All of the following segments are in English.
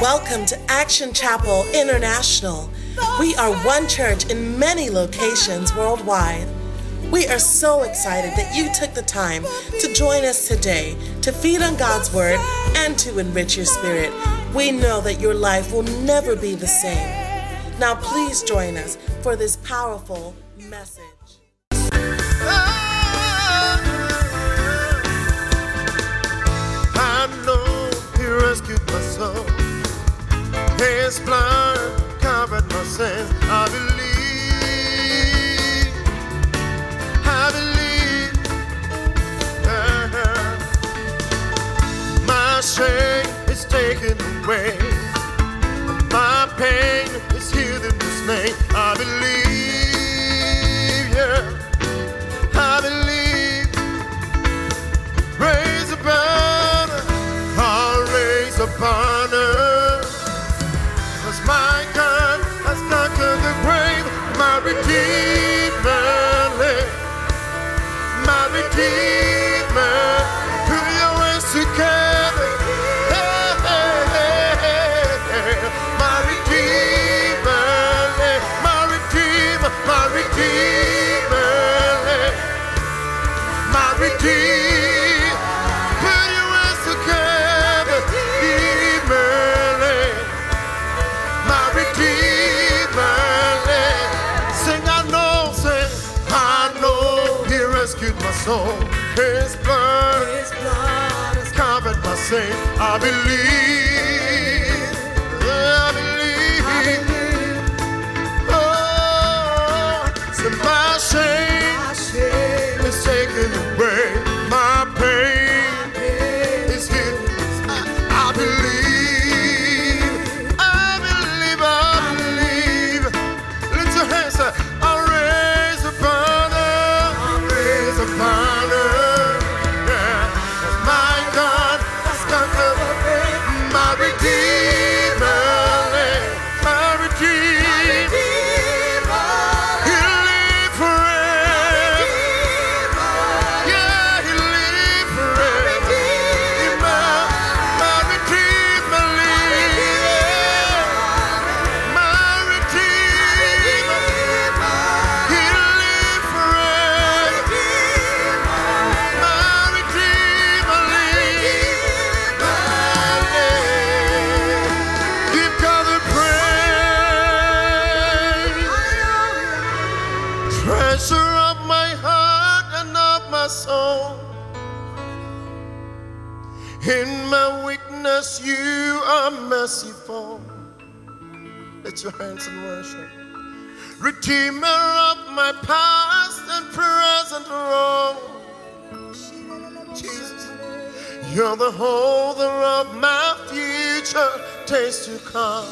Welcome to Action Chapel International. We are one church in many locations worldwide. We are so excited that you took the time to join us today to feed on God's Word and to enrich your spirit. We know that your life will never be the same. Now, please join us for this powerful message. His blood covered my sins. I believe. I believe. Uh-huh. My shame is taken away. My pain is healed in His name. I believe. Redeemer. My Redeemer. My Redeemer. My Redeemer. My Redeemer. Soul. His blood, His blood has covered my sin. I believe, merciful. Lift your hands and worship. Redeemer of my past and present wrong. Jesus, you're the holder of my future days to come.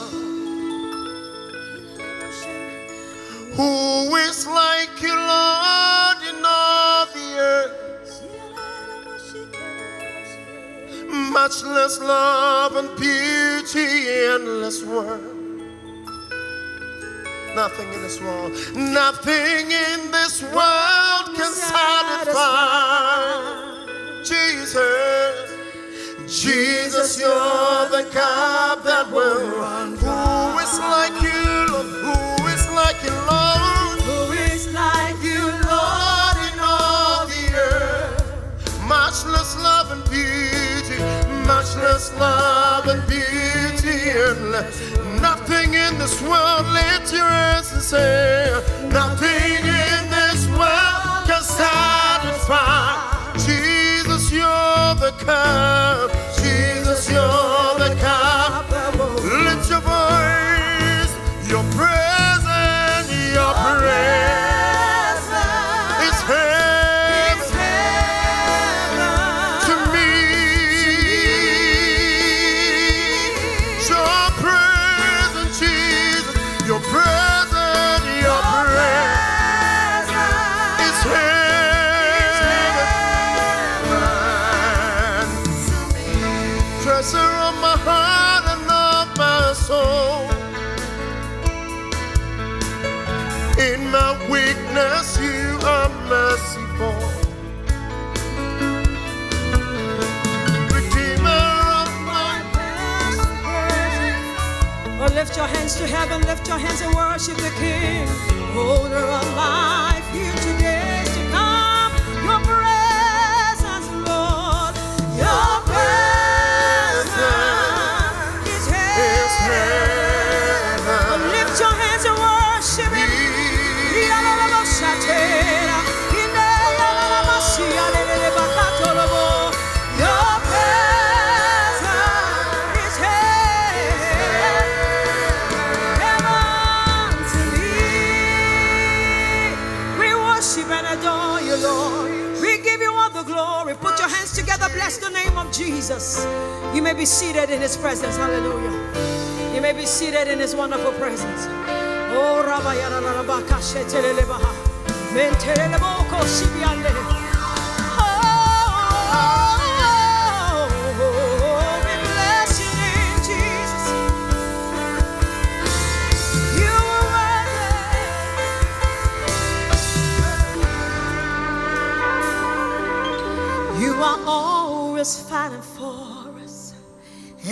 Who is like you, Lord, in all the earth? Much less love and beauty, endless world. Nothing in this world, nothing in this world can satisfy. Jesus, Jesus, you're the cup that will run. Who is like you, Lord? Who is like you, Lord? Love and beauty, and nothing in this world. Lift your lift your hands and worship the King, owner of life seated in His presence. Hallelujah. You may be seated in His wonderful presence. Oh, Shibiande.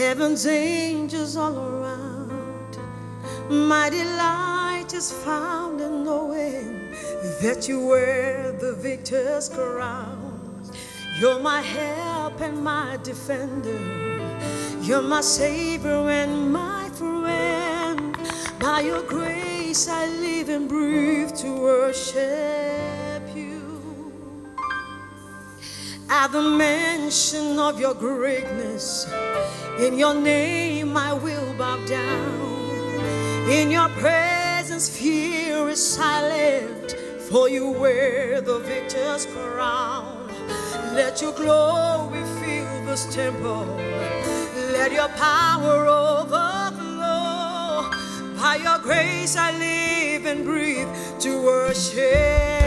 Heaven's angels all around. My delight is found in knowing that you wear the victor's crown. You're my help and my defender. You're my savior and my friend. By your grace, I live and breathe to worship At the mention of your greatness, in your name I will bow down. In your presence, fear is silent, for you wear the victor's crown. Let your glory fill this temple. Let your power overflow. By your grace, I live and breathe to worship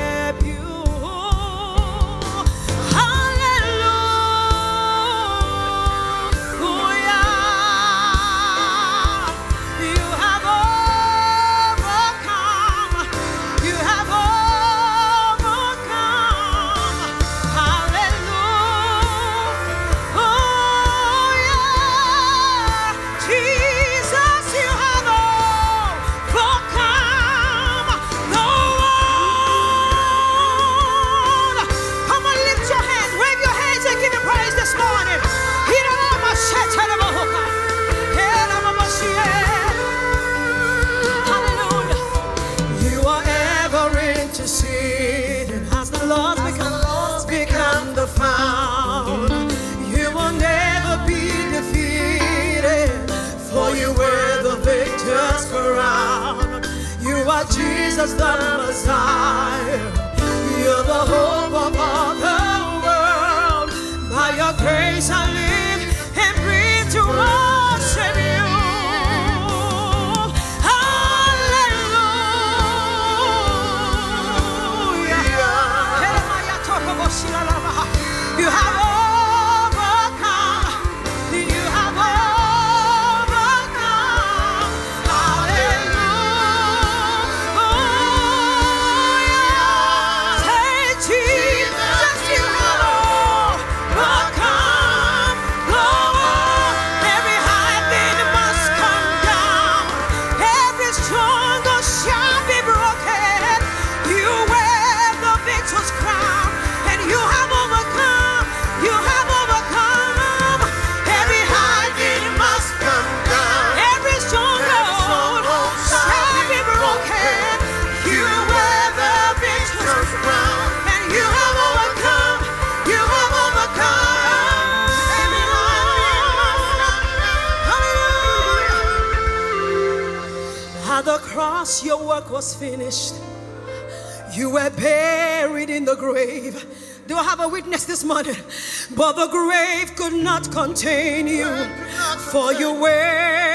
Jesus the Messiah. You're the hope of all the was finished. You were buried in the grave. Do I have a witness this morning? But the grave could not contain you, for you were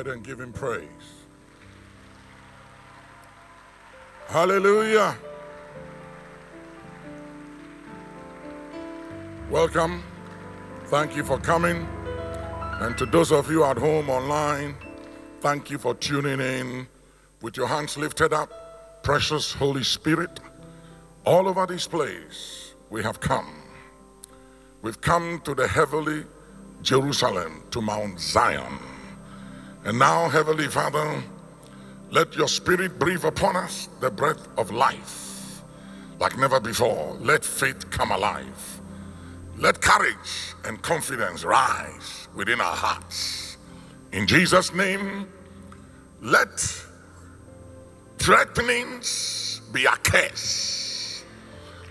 ahead and give him praise. Hallelujah. Welcome. Thank you for coming. And to those of you at home online, thank you for tuning in with your hands lifted up. Precious Holy Spirit, all over this place, we have come. We've come to the heavenly Jerusalem, to Mount Zion. And now, Heavenly Father, let your spirit breathe upon us the breath of life like never before. Let faith come alive. Let courage and confidence rise within our hearts. In Jesus' name, let threatenings be a curse.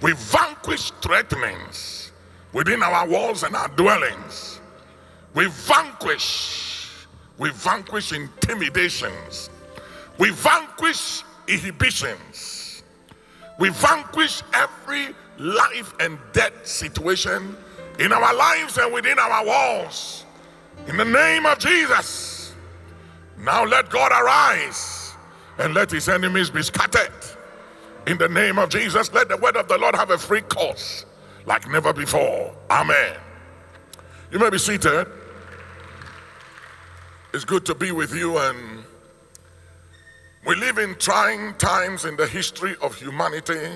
We vanquish threatenings within our walls and our dwellings. We vanquish, we vanquish intimidations. We vanquish inhibitions. We vanquish every life and death situation in our lives and within our walls. In the name of Jesus. Now let God arise and let his enemies be scattered. In the name of Jesus, let the word of the Lord have a free course like never before. Amen. You may be seated. It's good to be with you, and we live in trying times in the history of humanity.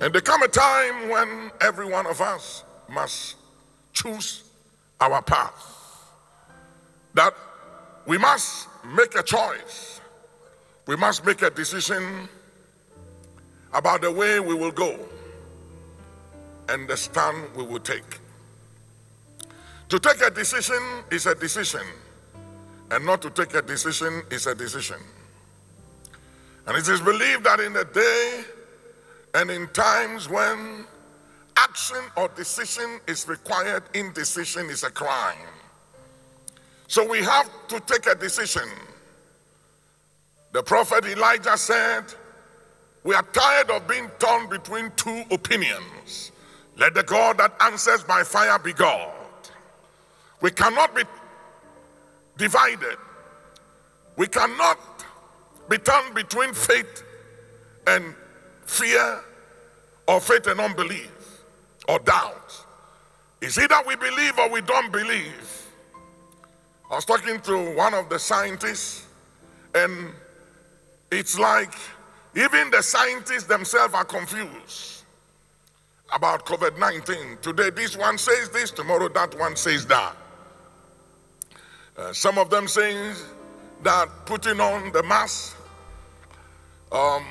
And there come a time when every one of us must choose our path. That we must make a choice. We must make a decision about the way we will go and the stand we will take. To take a decision is a decision, and not to take a decision is a decision. And it is believed that in the day and in times when action or decision is required, indecision is a crime. So we have to take a decision. The prophet Elijah said, We are tired of being torn between two opinions. Let the God that answers by fire be God. We cannot be divided. We cannot be torn between faith and fear or faith and unbelief or doubt. It's either we believe or we don't believe. I was talking to one of the scientists, and it's like even the scientists themselves are confused about COVID 19. Today, this one says this, tomorrow, that one says that. Uh, some of them saying that putting on the mask, um,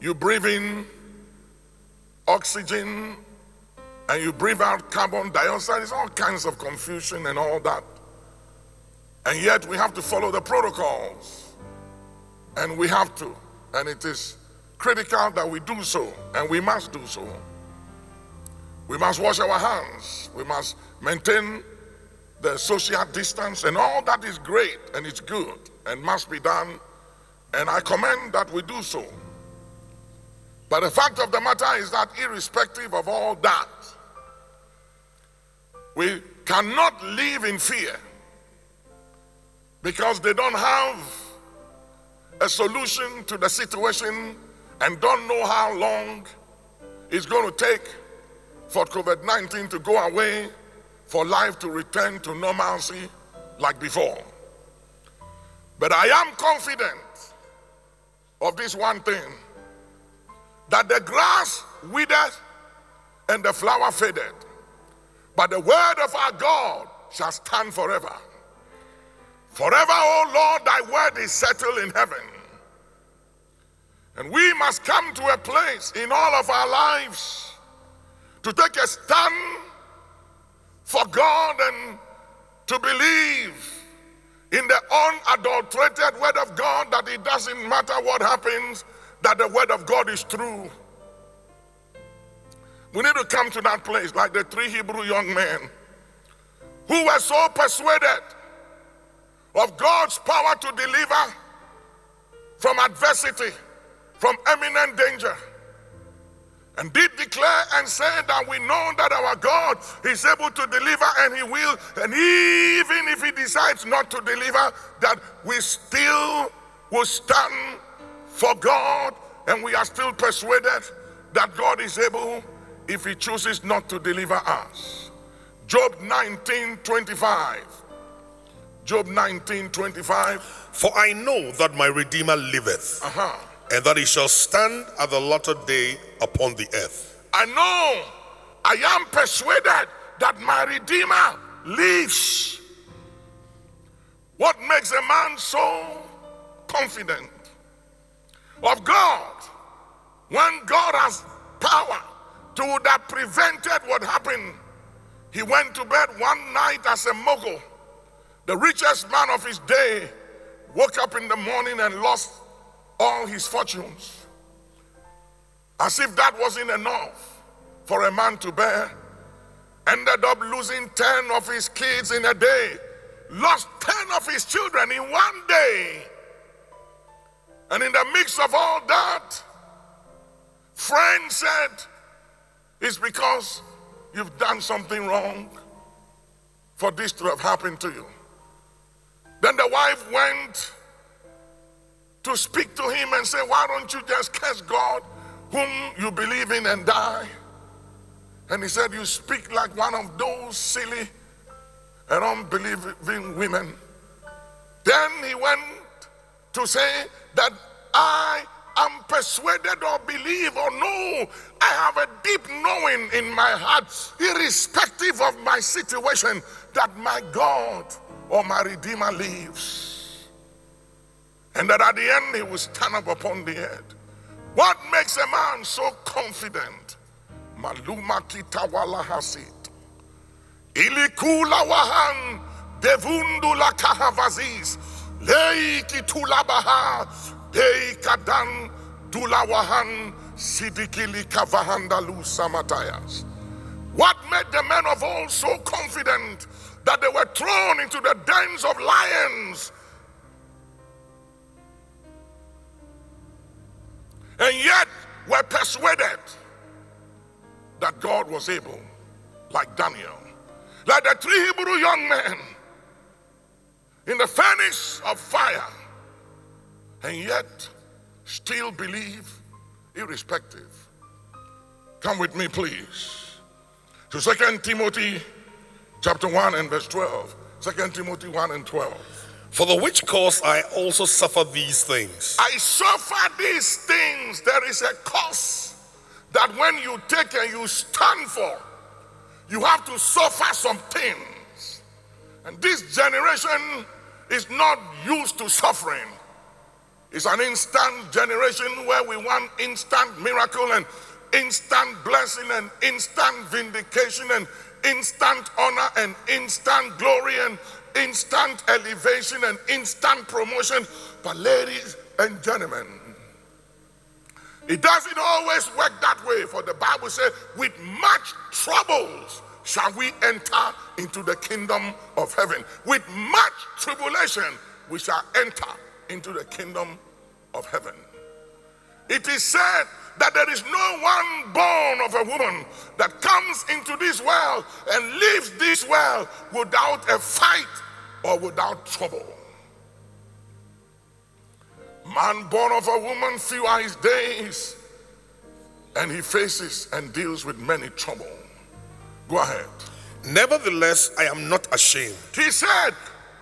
you breathe in oxygen and you breathe out carbon dioxide, it's all kinds of confusion and all that. And yet we have to follow the protocols. And we have to. And it is critical that we do so. And we must do so. We must wash our hands. We must maintain the social distance. And all that is great and it's good and must be done. And I commend that we do so. But the fact of the matter is that, irrespective of all that, we cannot live in fear because they don't have a solution to the situation and don't know how long it's going to take for COVID 19 to go away, for life to return to normalcy like before. But I am confident of this one thing that the grass withered and the flower faded, but the word of our God shall stand forever. Forever, O Lord, thy word is settled in heaven. And we must come to a place in all of our lives to take a stand for God and to believe in the unadulterated word of God that it doesn't matter what happens, that the word of God is true. We need to come to that place like the three Hebrew young men who were so persuaded of God's power to deliver from adversity, from imminent danger, and did declare and said that we know that our God is able to deliver and He will. And even if He decides not to deliver, that we still will stand for God and we are still persuaded that God is able if He chooses not to deliver us. Job 19 25. Job 19 25. For I know that my Redeemer liveth, Uh-huh. And that he shall stand at the latter day upon the earth. I know, I am persuaded that my Redeemer lives. What makes a man so confident of God when God has power to have prevented what happened? He went to bed one night as a mogul, the richest man of his day, woke up in the morning and lost all his fortunes. As if that wasn't enough for a man to bear. Ended up losing 10 of his kids in a day, lost 10 of his children in one day. And in the mix of all that, friends said, It's because you've done something wrong for this to have happened to you. Then the wife went to speak to him and say, Why don't you just curse God whom you believe in and die? And he said, You speak like one of those silly and unbelieving women. Then he went to say that I am persuaded or believe or know I have a deep knowing in my heart, irrespective of my situation, that my God or my Redeemer lives. And that at the end he will stand up upon the earth. What makes a man so confident? Maluma kitawala hasit. Ilikula wahan devundu la kahavazis. Lei kitula baha. Dei kadan dula wahan sidikili kavahandalu samatayas. What made the men of old so confident that they were thrown into the dens of lions? And yet were persuaded that God was able, like Daniel, like the three Hebrew young men in the furnace of fire, and yet still believe irrespective. Come with me, please, to Second Timothy chapter 1 and verse 12. 2 Timothy 1 and 12. For the which cause I also suffer these things. I suffer these things. There is a cause that when you take and you stand for, you have to suffer some things. And this generation is not used to suffering. It's an instant generation where we want instant miracle and instant blessing and instant vindication and instant honor and instant glory and instant elevation and instant promotion. But, ladies and gentlemen, it doesn't always work that way, for the Bible says, with much troubles shall we enter into the kingdom of heaven. With much tribulation, we shall enter into the kingdom of heaven. It is said that there is no one born of a woman that comes into this world and leaves this world without a fight or without trouble. Man born of a woman, few are his days, and he faces and deals with many trouble. Go ahead. Nevertheless, I am not ashamed. He said,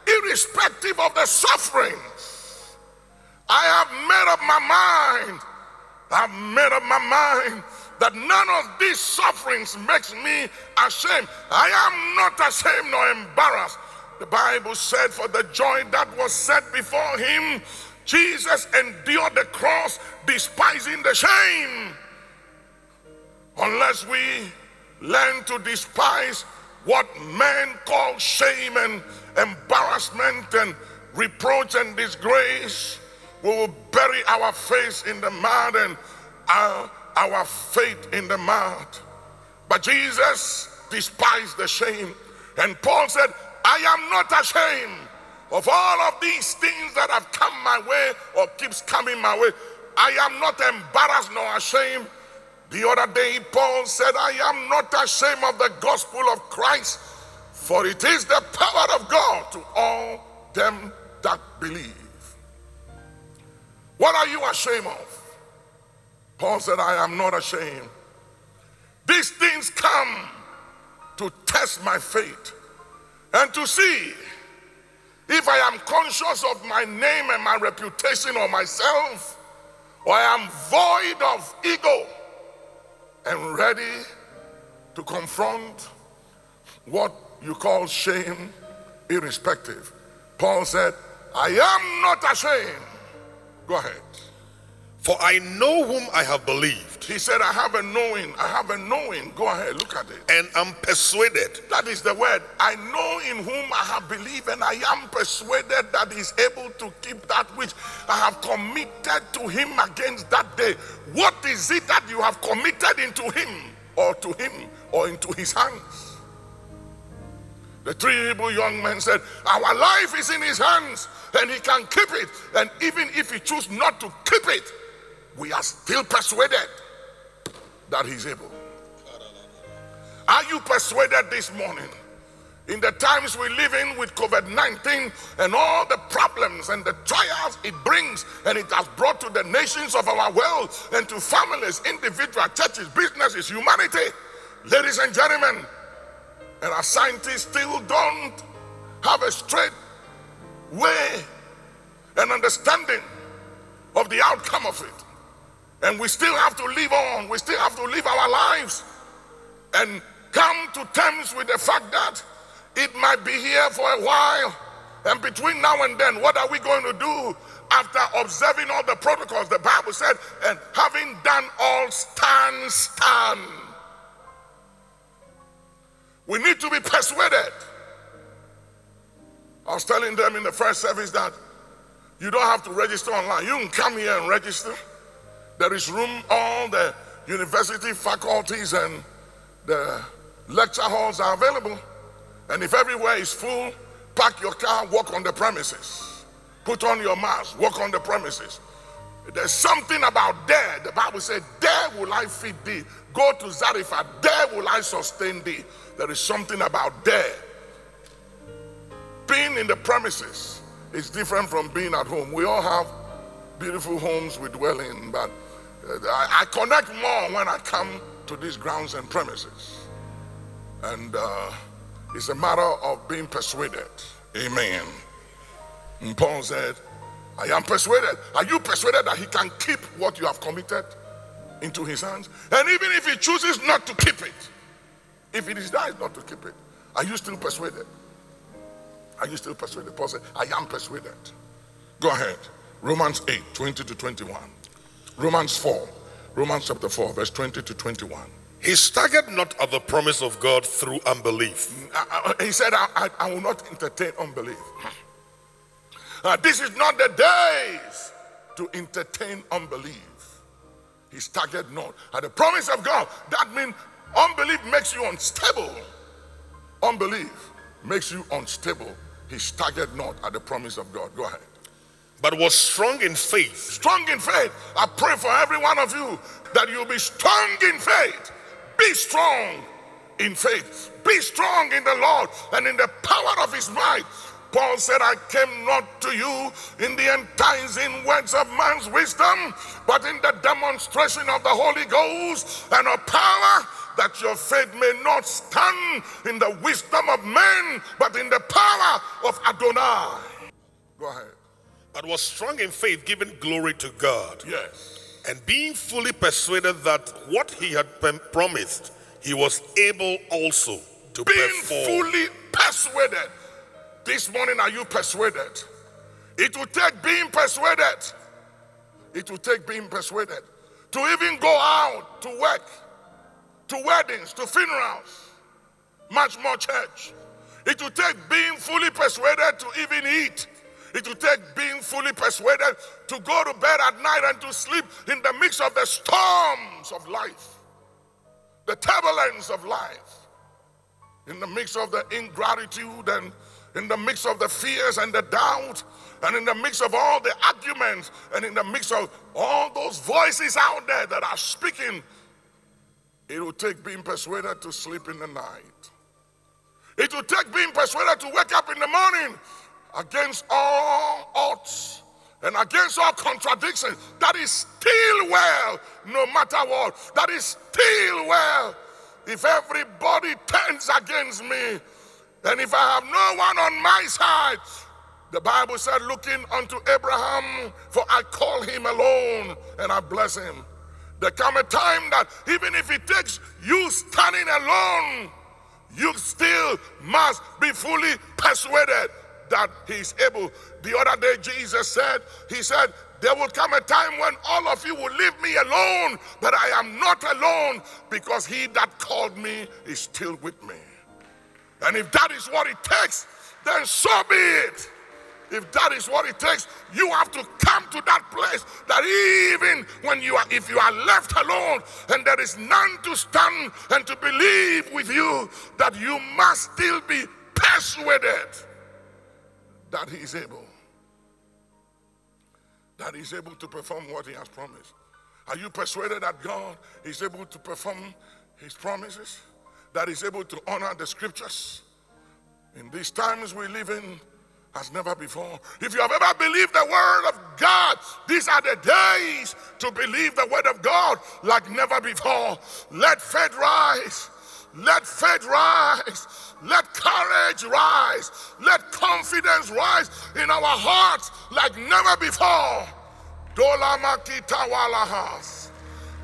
irrespective of the suffering, I have made up my mind. I've made up my mind that none of these sufferings makes me ashamed. I am not ashamed nor embarrassed. The Bible said, for the joy that was set before him, Jesus endured the cross, despising the shame. Unless we learn to despise what men call shame and embarrassment and reproach and disgrace, we will bury our face in the mud and our, our faith in the mud. But Jesus despised the shame. And Paul said, I am not ashamed of all of these things that have come my way or keeps coming my way. I am not embarrassed nor ashamed The other day, Paul said, I am not ashamed of the gospel of Christ, for it is the power of God to all them that believe. What are you ashamed of? Paul said, I am not ashamed. These things come to test my faith and to see if I am conscious of my name and my reputation or myself, or I am void of ego and ready to confront what you call shame, irrespective. Paul said, I am not ashamed. Go ahead. For I know whom I have believed, He said, I have a knowing, I have a knowing. Go ahead, look at it. and I am persuaded That is the word. I know in whom I have believed, and I am persuaded that He is able to keep that which I have committed to Him against that day. What is it that you have committed into Him, or to Him, or into His hands? The three Hebrew young men said, Our life is in His hands, and He can keep it. And even if He choose not to keep it, we are still persuaded that He's able. Are you persuaded this morning? In the times we live in with COVID 19 and all the problems and the trials it brings, and it has brought to the nations of our world and to families, individual churches, businesses, humanity. Ladies and gentlemen, and our scientists still don't have a straight way and understanding of the outcome of it. And we still have to live on, we still have to live our lives and come to terms with the fact that it might be here for a while. And between now and then, what are we going to do after observing all the protocols? The Bible said, and having done all, stand, stand. We need to be persuaded. I was telling them in the first service that you don't have to register online. You can come here and register. There is room, all the university faculties and the lecture halls are available. And if everywhere is full, park your car, walk on the premises. Put on your mask, walk on the premises. There's something about there. The Bible said, There will I feed thee. Go to Zarephath, there will I sustain thee. There is something about there. Being in the premises is different from being at home. We all have beautiful homes we dwell in, but uh, I, I connect more when I come to these grounds and premises. And uh, it's a matter of being persuaded. Amen. And Paul said, I am persuaded. Are you persuaded that he can keep what you have committed into his hands? And even if he chooses not to keep it, if he decides not to keep it, are you still persuaded? Are you still persuaded? Paul said, I am persuaded. Go ahead. Romans 8, 20 to 21. Romans 4. Romans chapter 4, verse 20 to 21. he staggered not at the promise of God through unbelief, Uh, uh, he said, I, I, I will not entertain unbelief. Uh, this is not the days to entertain unbelief. He staggered not. At the promise of God, that means unbelief makes you unstable. Unbelief makes you unstable. He staggered not at the promise of God. Go ahead. But was strong in faith, Strong in faith. I pray for every one of you that you'll be strong in faith. Be strong in faith. Be strong in the Lord and in the power of his might. Paul said, I came not to you in the enticing words of man's wisdom, but in the demonstration of the Holy Ghost and of power, that your faith may not stand in the wisdom of men, but in the power of Adonai. Go ahead. But was strong in faith, giving glory to God, Yes. and being fully persuaded that what he had promised, he was able also to being perform. fully persuaded. This morning, are you persuaded? It will take being persuaded. It will take being persuaded to even go out to work, to weddings, to funerals, much more church. It will take being fully persuaded to even eat. It will take being fully persuaded to go to bed at night and to sleep in the midst of the storms of life, the turbulence of life in the mix of the ingratitude and in the mix of the fears and the doubt and in the mix of all the arguments and in the mix of all those voices out there that are speaking It will take being persuaded to sleep in the night. It will take being persuaded to wake up in the morning against all odds and against all contradictions. That is still well, no matter what. That is still well. If everybody turns against me, and if I have no one on my side, the Bible said, looking unto Abraham, for I call him alone and I bless him. There come a time that even if it takes you standing alone, you still must be fully persuaded that he's able. The other day, Jesus said, He said, there will come a time when all of you will leave me alone, but I am not alone because he that called me is still with me. And if that is what it takes, then so be it. If that is what it takes, you have to come to that place that even when you are, if you are left alone and there is none to stand and to believe with you, that you must still be persuaded that He is able. That He's able to perform what He has promised. Are you persuaded that God is able to perform His promises? That He's able to honor the scriptures? In these times we live in, as never before. If you have ever believed the word of God, these are the days to believe the word of God like never before. Let faith rise. Let faith rise. Let courage rise. Let confidence rise in our hearts like never before. Dolamaki tawalahas.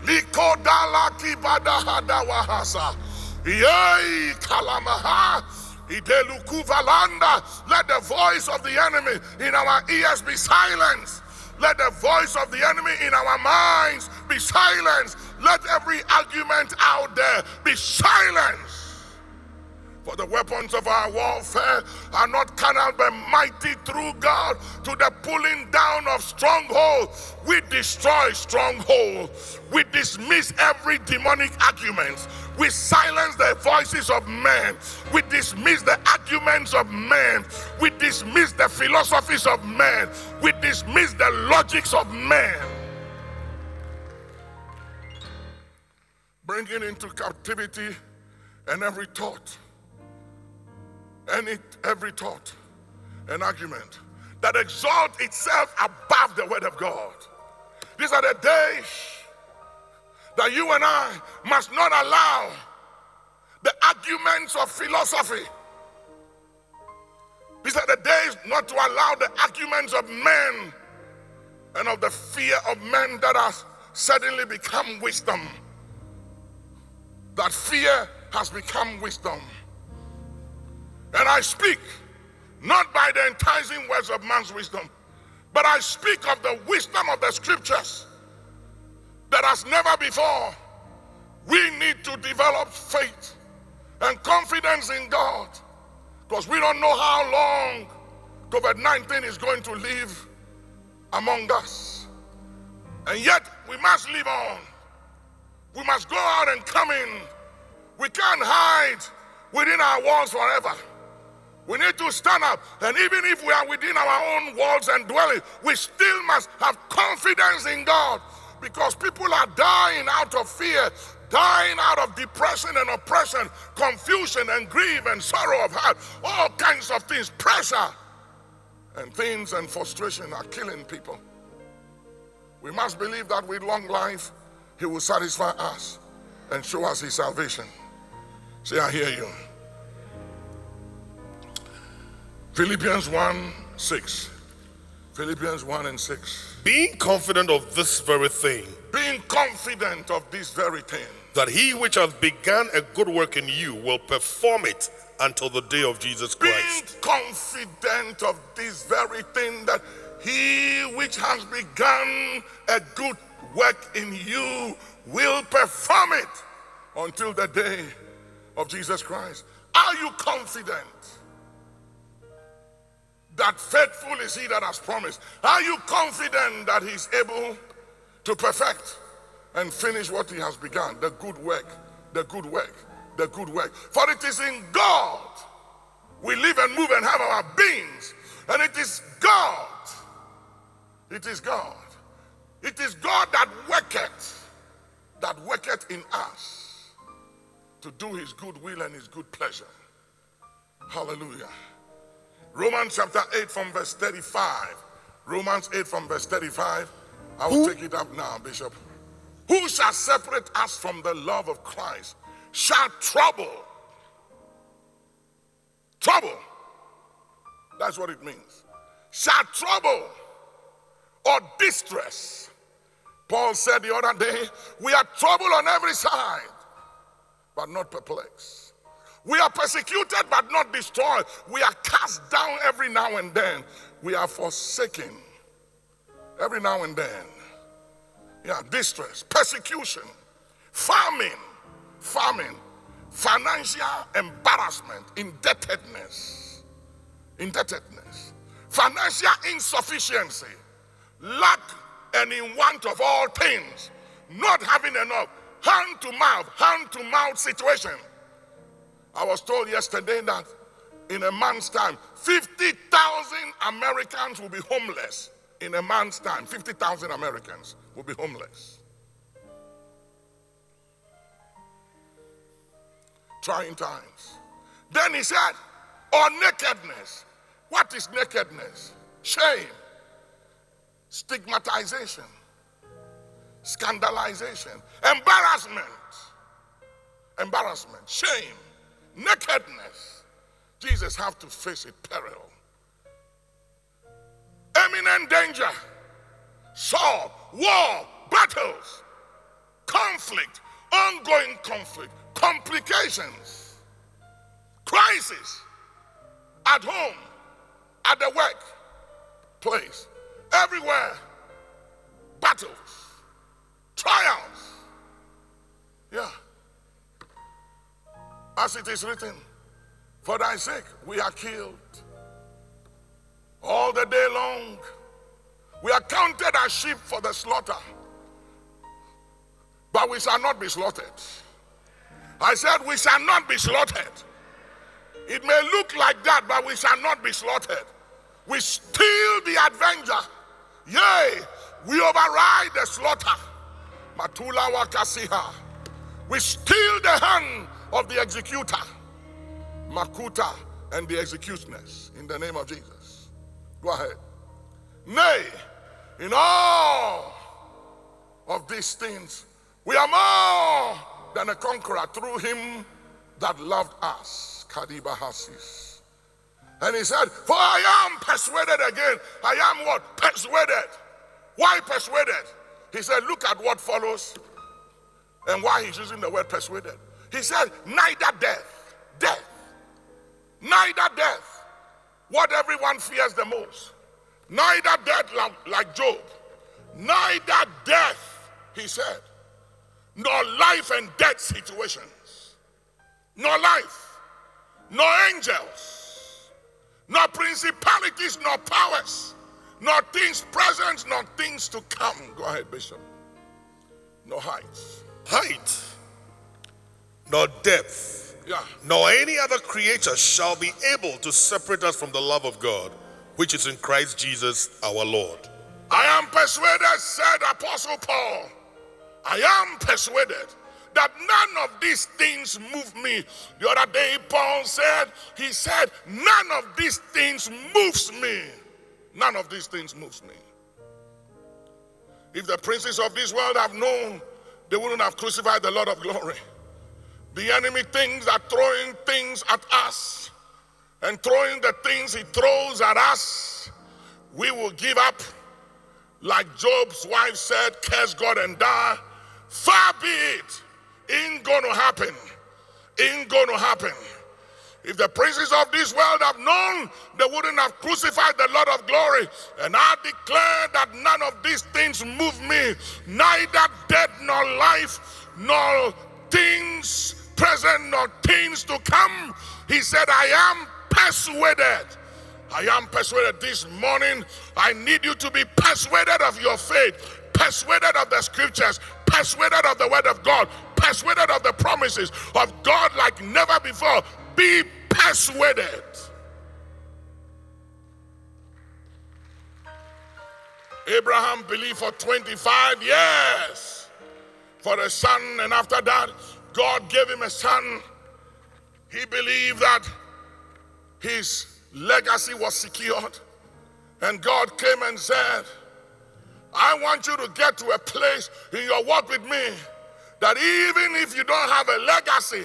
Likodala kibadahada wahasa. Yay kalamaha. Let the voice of the enemy in our ears be silenced. Let the voice of the enemy in our minds be silenced. Let every argument out there be silenced. For the weapons of our warfare are not carnal but mighty through God to the pulling down of strongholds. We destroy strongholds. We dismiss every demonic argument. We silence the voices of men. We dismiss the arguments of men. We dismiss the philosophies of men. We dismiss the logics of men. Bringing into captivity and every thought any every thought and argument that exalts itself above the word of God. These are the days that you and I must not allow the arguments of philosophy. These are the days not to allow the arguments of men and of the fear of men that has suddenly become wisdom. That fear has become wisdom. And I speak not by the enticing words of man's wisdom, but I speak of the wisdom of the scriptures that as never before we need to develop faith and confidence in God because we don't know how long COVID 19 is going to live among us. And yet we must live on. We must go out and come in. We can't hide within our walls forever. We need to stand up. And even if we are within our own walls and dwelling, we still must have confidence in God because people are dying out of fear, dying out of depression and oppression, confusion and grief and sorrow of heart, all kinds of things, pressure and things and frustration are killing people. We must believe that with long life, He will satisfy us and show us His salvation. Say, I hear you. Philippians 1 6. Philippians 1 and 6. Being confident of this very thing, Being confident of this very thing, that he which hath begun a good work in you will perform it until the day of Jesus Christ. being confident of this very thing, that he which has begun a good work in you will perform it until the day of Jesus Christ. Are you confident? That faithful is he that has promised. Are you confident that he's able to perfect and finish what he has begun? The good work, the good work, the good work. For it is in God we live and move and have our beings. And it is God. It is God. It is God that worketh, that worketh in us. to do his good will and his good pleasure. Hallelujah. Romans chapter 8 from verse 35. Romans 8 from verse 35. I will take it up now, Bishop. Who shall separate us from the love of Christ? Shall trouble. Trouble. That's what it means. Shall trouble or distress. Paul said the other day, we are troubled on every side, but not perplexed. We are persecuted, but not destroyed. We are cast down every now and then. We are forsaken every now and then. Yeah, distress, persecution, famine, famine, financial embarrassment, indebtedness, indebtedness, financial insufficiency, lack and in want of all things, not having enough, hand to mouth, hand to mouth situation. I was told yesterday that in a month's time, 50,000 Americans will be homeless. In a month's time, 50,000 Americans will be homeless. Trying times. Then he said, or nakedness. What is nakedness? Shame stigmatization, scandalization, embarrassment, embarrassment, shame, nakedness. Jesus have to face a peril. Imminent danger, sword, war, battles, conflict, ongoing conflict, complications, crisis at home, at the work place, everywhere. Battles, trials. Yeah. As it is written, for thy sake we are killed all the day long. We are counted as sheep for the slaughter, but we shall not be slaughtered. I said, We shall not be slaughtered. It may look like that, but we shall not be slaughtered. We steal the avenger Yea, we override the slaughter. Matula. We steal the hand of the executor. Makuta and the executioners in the name of Jesus. Go ahead. Nay, in all of these things, we are more than a conqueror through him that loved us. Kadiba Hasis. And he said, For I am persuaded again. I am what? Persuaded. Why persuaded? He said, Look at what follows and why he's using the word persuaded. He said, Neither death, death, neither death, what everyone fears the most, neither death like, Job, neither death, he said, nor life and death situations, nor life, nor angels nor principalities, nor powers, nor things present, nor things to come. Go ahead, Bishop. No heights. Height, nor depth, yeah. nor any other creature shall be able to separate us from the love of God, which is in Christ Jesus our Lord. I am persuaded, said Apostle Paul. I am persuaded that none of these things move me. The other day, Paul said, He said, None of these things moves me. None of these things moves me. If the princes of this world have known, they wouldn't have crucified the Lord of glory. The enemy thinks that throwing things at us and throwing the things he throws at us, we will give up. Like Job's wife said, curse God and die. Far be it. Ain't gonna happen. Ain't gonna happen. If the princes of this world have known, they wouldn't have crucified the Lord of glory. And I declare that none of these things move me, neither death nor life, nor things present nor things to come. He said, I am persuaded. I am persuaded this morning. I need you to be persuaded of your faith, persuaded of the scriptures, persuaded of the word of God, persuaded of the promises of God like never before. Be persuaded. Abraham believed for 25 years for a son, and after that, God gave him a son, he believed that his legacy was secured. And God came and said, I want you to get to a place in your walk with me that even if you don't have a legacy,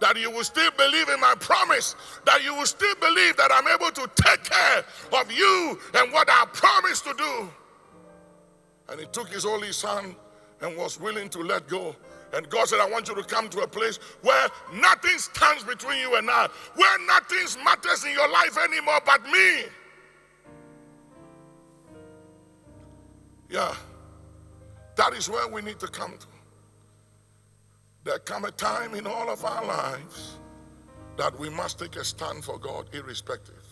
that you will still believe in my promise, that you will still believe that I'm able to take care of you and what I promised to do. And he took his only son and was willing to let go. And God said, I want you to come to a place where nothing stands between you and I, where nothing matters in your life anymore but me. Yeah, that is where we need to come to. There come a time in all of our lives that we must take a stand for God, irrespective.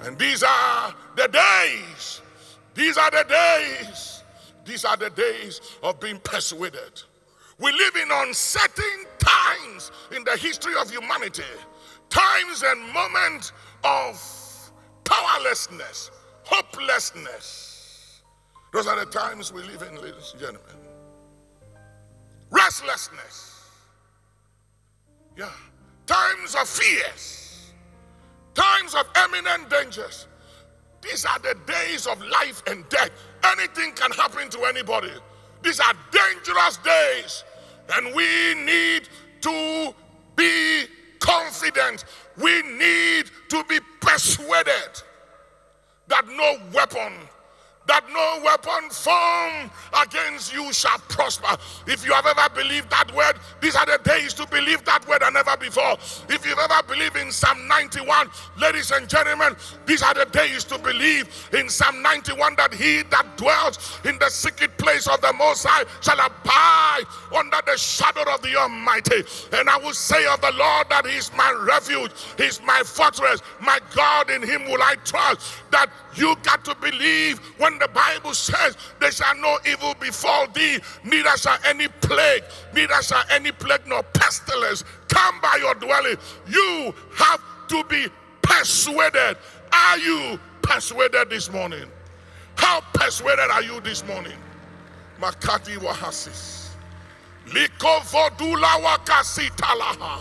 And these are the days. These are the days. These are the days of being persuaded. We live in uncertain times in the history of humanity, times and moments of powerlessness, hopelessness. Those are the times we live in, ladies and gentlemen restlessness. Yeah. Times of fears, times of imminent dangers. These are the days of life and death. Anything can happen to anybody. These are dangerous days, and we need to be confident. We need to be persuaded that no weapon that no weapon formed against you shall prosper. If you have ever believed that word, these are the days to believe that word and never before. If you've ever believed in Psalm 91, ladies and gentlemen, these are the days to believe in Psalm 91 that he that dwells in the secret place of the Most High shall abide under the shadow of the Almighty. And I will say of the Lord that He is my refuge, He is my fortress, my God, in Him will I trust. That you got to believe when the Bible says, There shall no evil befall thee, neither shall any plague, neither shall any plague nor pestilence come by your dwelling. You have to be persuaded. Are you persuaded this morning? How persuaded are you this morning? Makati wahasis. Liko vodula wakasi talaha.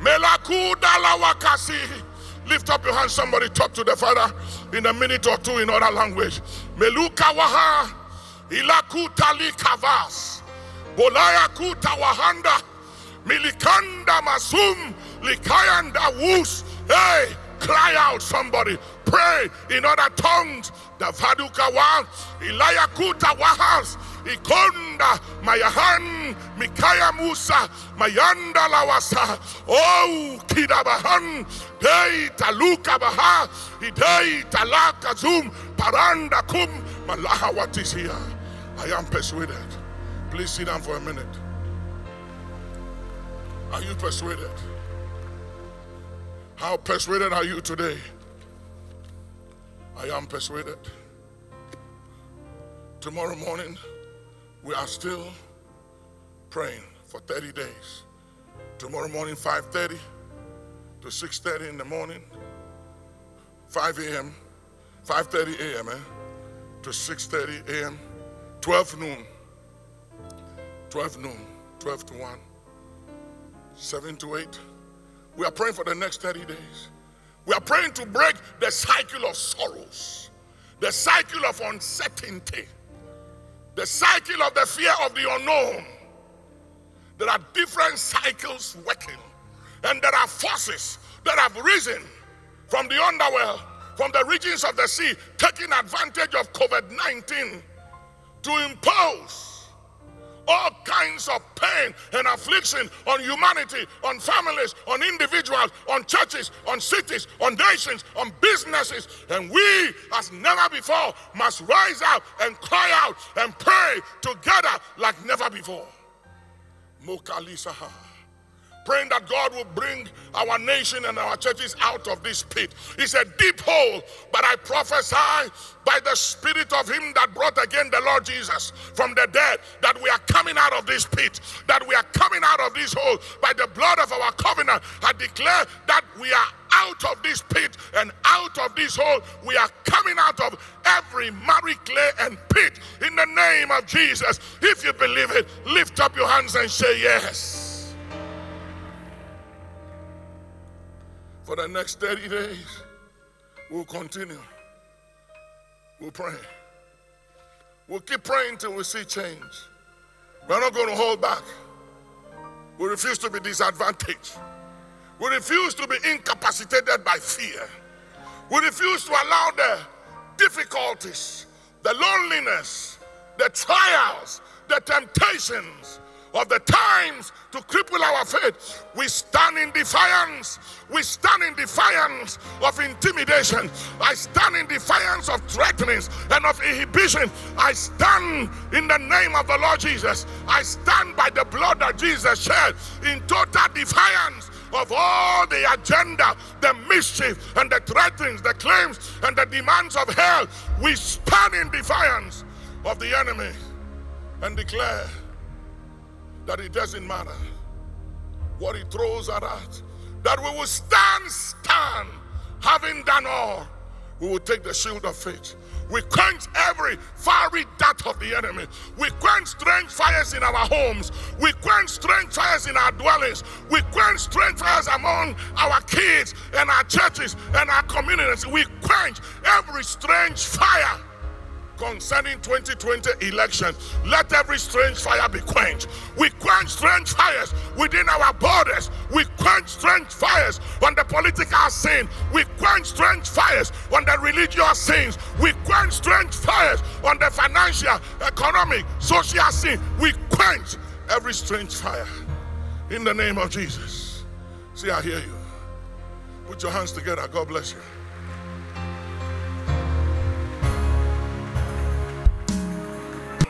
Melakuda la wakasi. Lift up your hand, somebody talk to the Father in a minute or two in other language. Meluka waha, ilakuta likavas, bolaya kuta wahanda, milikanda masum, likayanda wus. Hey, cry out, somebody. Pray in other tongues. The vaduka wa, ilayakuta wahas, ikonda mayahan mikaya musa mayanda lawasa oh kidabahan dei taluka baha idei talaka zoom paranda kum malaha what is here i am persuaded. Please sit down for a minute. Are you persuaded? How persuaded are you today? I am persuaded. Tomorrow morning we are still praying for 30 days. Tomorrow morning, 5:30 to 6:30 in the morning, 5 a.m., 5:30 a.m. Eh, to 6:30 a.m., 12 noon, 12 noon, 12 to 1, 7 to 8. We are praying for the next 30 days. We are praying to break the cycle of sorrows, the cycle of uncertainty the cycle of the fear of the unknown. There are different cycles working, and there are forces that have risen from the underworld, from the regions of the sea, taking advantage of COVID 19 to impose all kinds of pain and affliction on humanity, on families, on individuals, on churches, on cities, on nations, on businesses. And we, as never before, must rise up and cry out and pray together like never before. Mokalisaha praying that God will bring our nation and our churches out of this pit. It's a deep hole, but I prophesy by the spirit of him that brought again the Lord Jesus from the dead that we are coming out of this pit, that we are coming out of this hole by the blood of our covenant. I declare that we are out of this pit and out of this hole. We are coming out of every muddy clay and pit in the name of Jesus. If you believe it, lift up your hands and say yes. For the next 30 days, we'll continue. We'll pray. We'll keep praying till we see change. We're not going to hold back. We refuse to be disadvantaged. We refuse to be incapacitated by fear. We refuse to allow the difficulties, the loneliness, the trials, the temptations of the times to cripple our faith. We stand in defiance. We stand in defiance of intimidation. I stand in defiance of threatenings and of inhibition. I stand in the name of the Lord Jesus. I stand by the blood that Jesus shed in total defiance of all the agenda, the mischief, and the threatenings, the claims, and the demands of hell. We stand in defiance of the enemy and declare that it doesn't matter what he throws at us, that we will stand, stand, having done all. We will take the shield of faith. We quench every fiery dart of the enemy. We quench strange fires in our homes. We quench strange fires in our dwellings. We quench strange fires among our kids and our churches and our communities. We quench every strange fire concerning 2020 election. Let every strange fire be quenched. We quench strange fires within our borders. We quench strange fires on the political scene. We quench strange fires on the religious scenes. We quench strange fires on the financial, economic, social scene. We quench every strange fire in the name of Jesus. See, I hear you. Put your hands together. God bless you.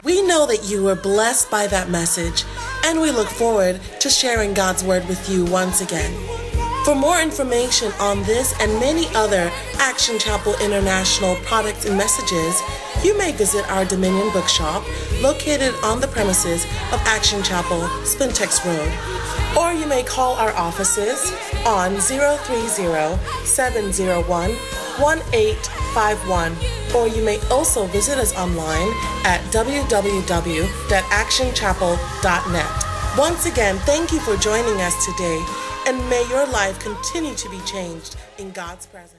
We know that you were blessed by that message, and we look forward to sharing God's Word with you once again. For more information on this and many other Action Chapel International products and messages, you may visit our Dominion Bookshop located on the premises of Action Chapel, Spintex Road. Or you may call our offices on 030 701 1851 or you may also visit us online at www.actionchapel.net. Once again, thank you for joining us today, and may your life continue to be changed in God's presence.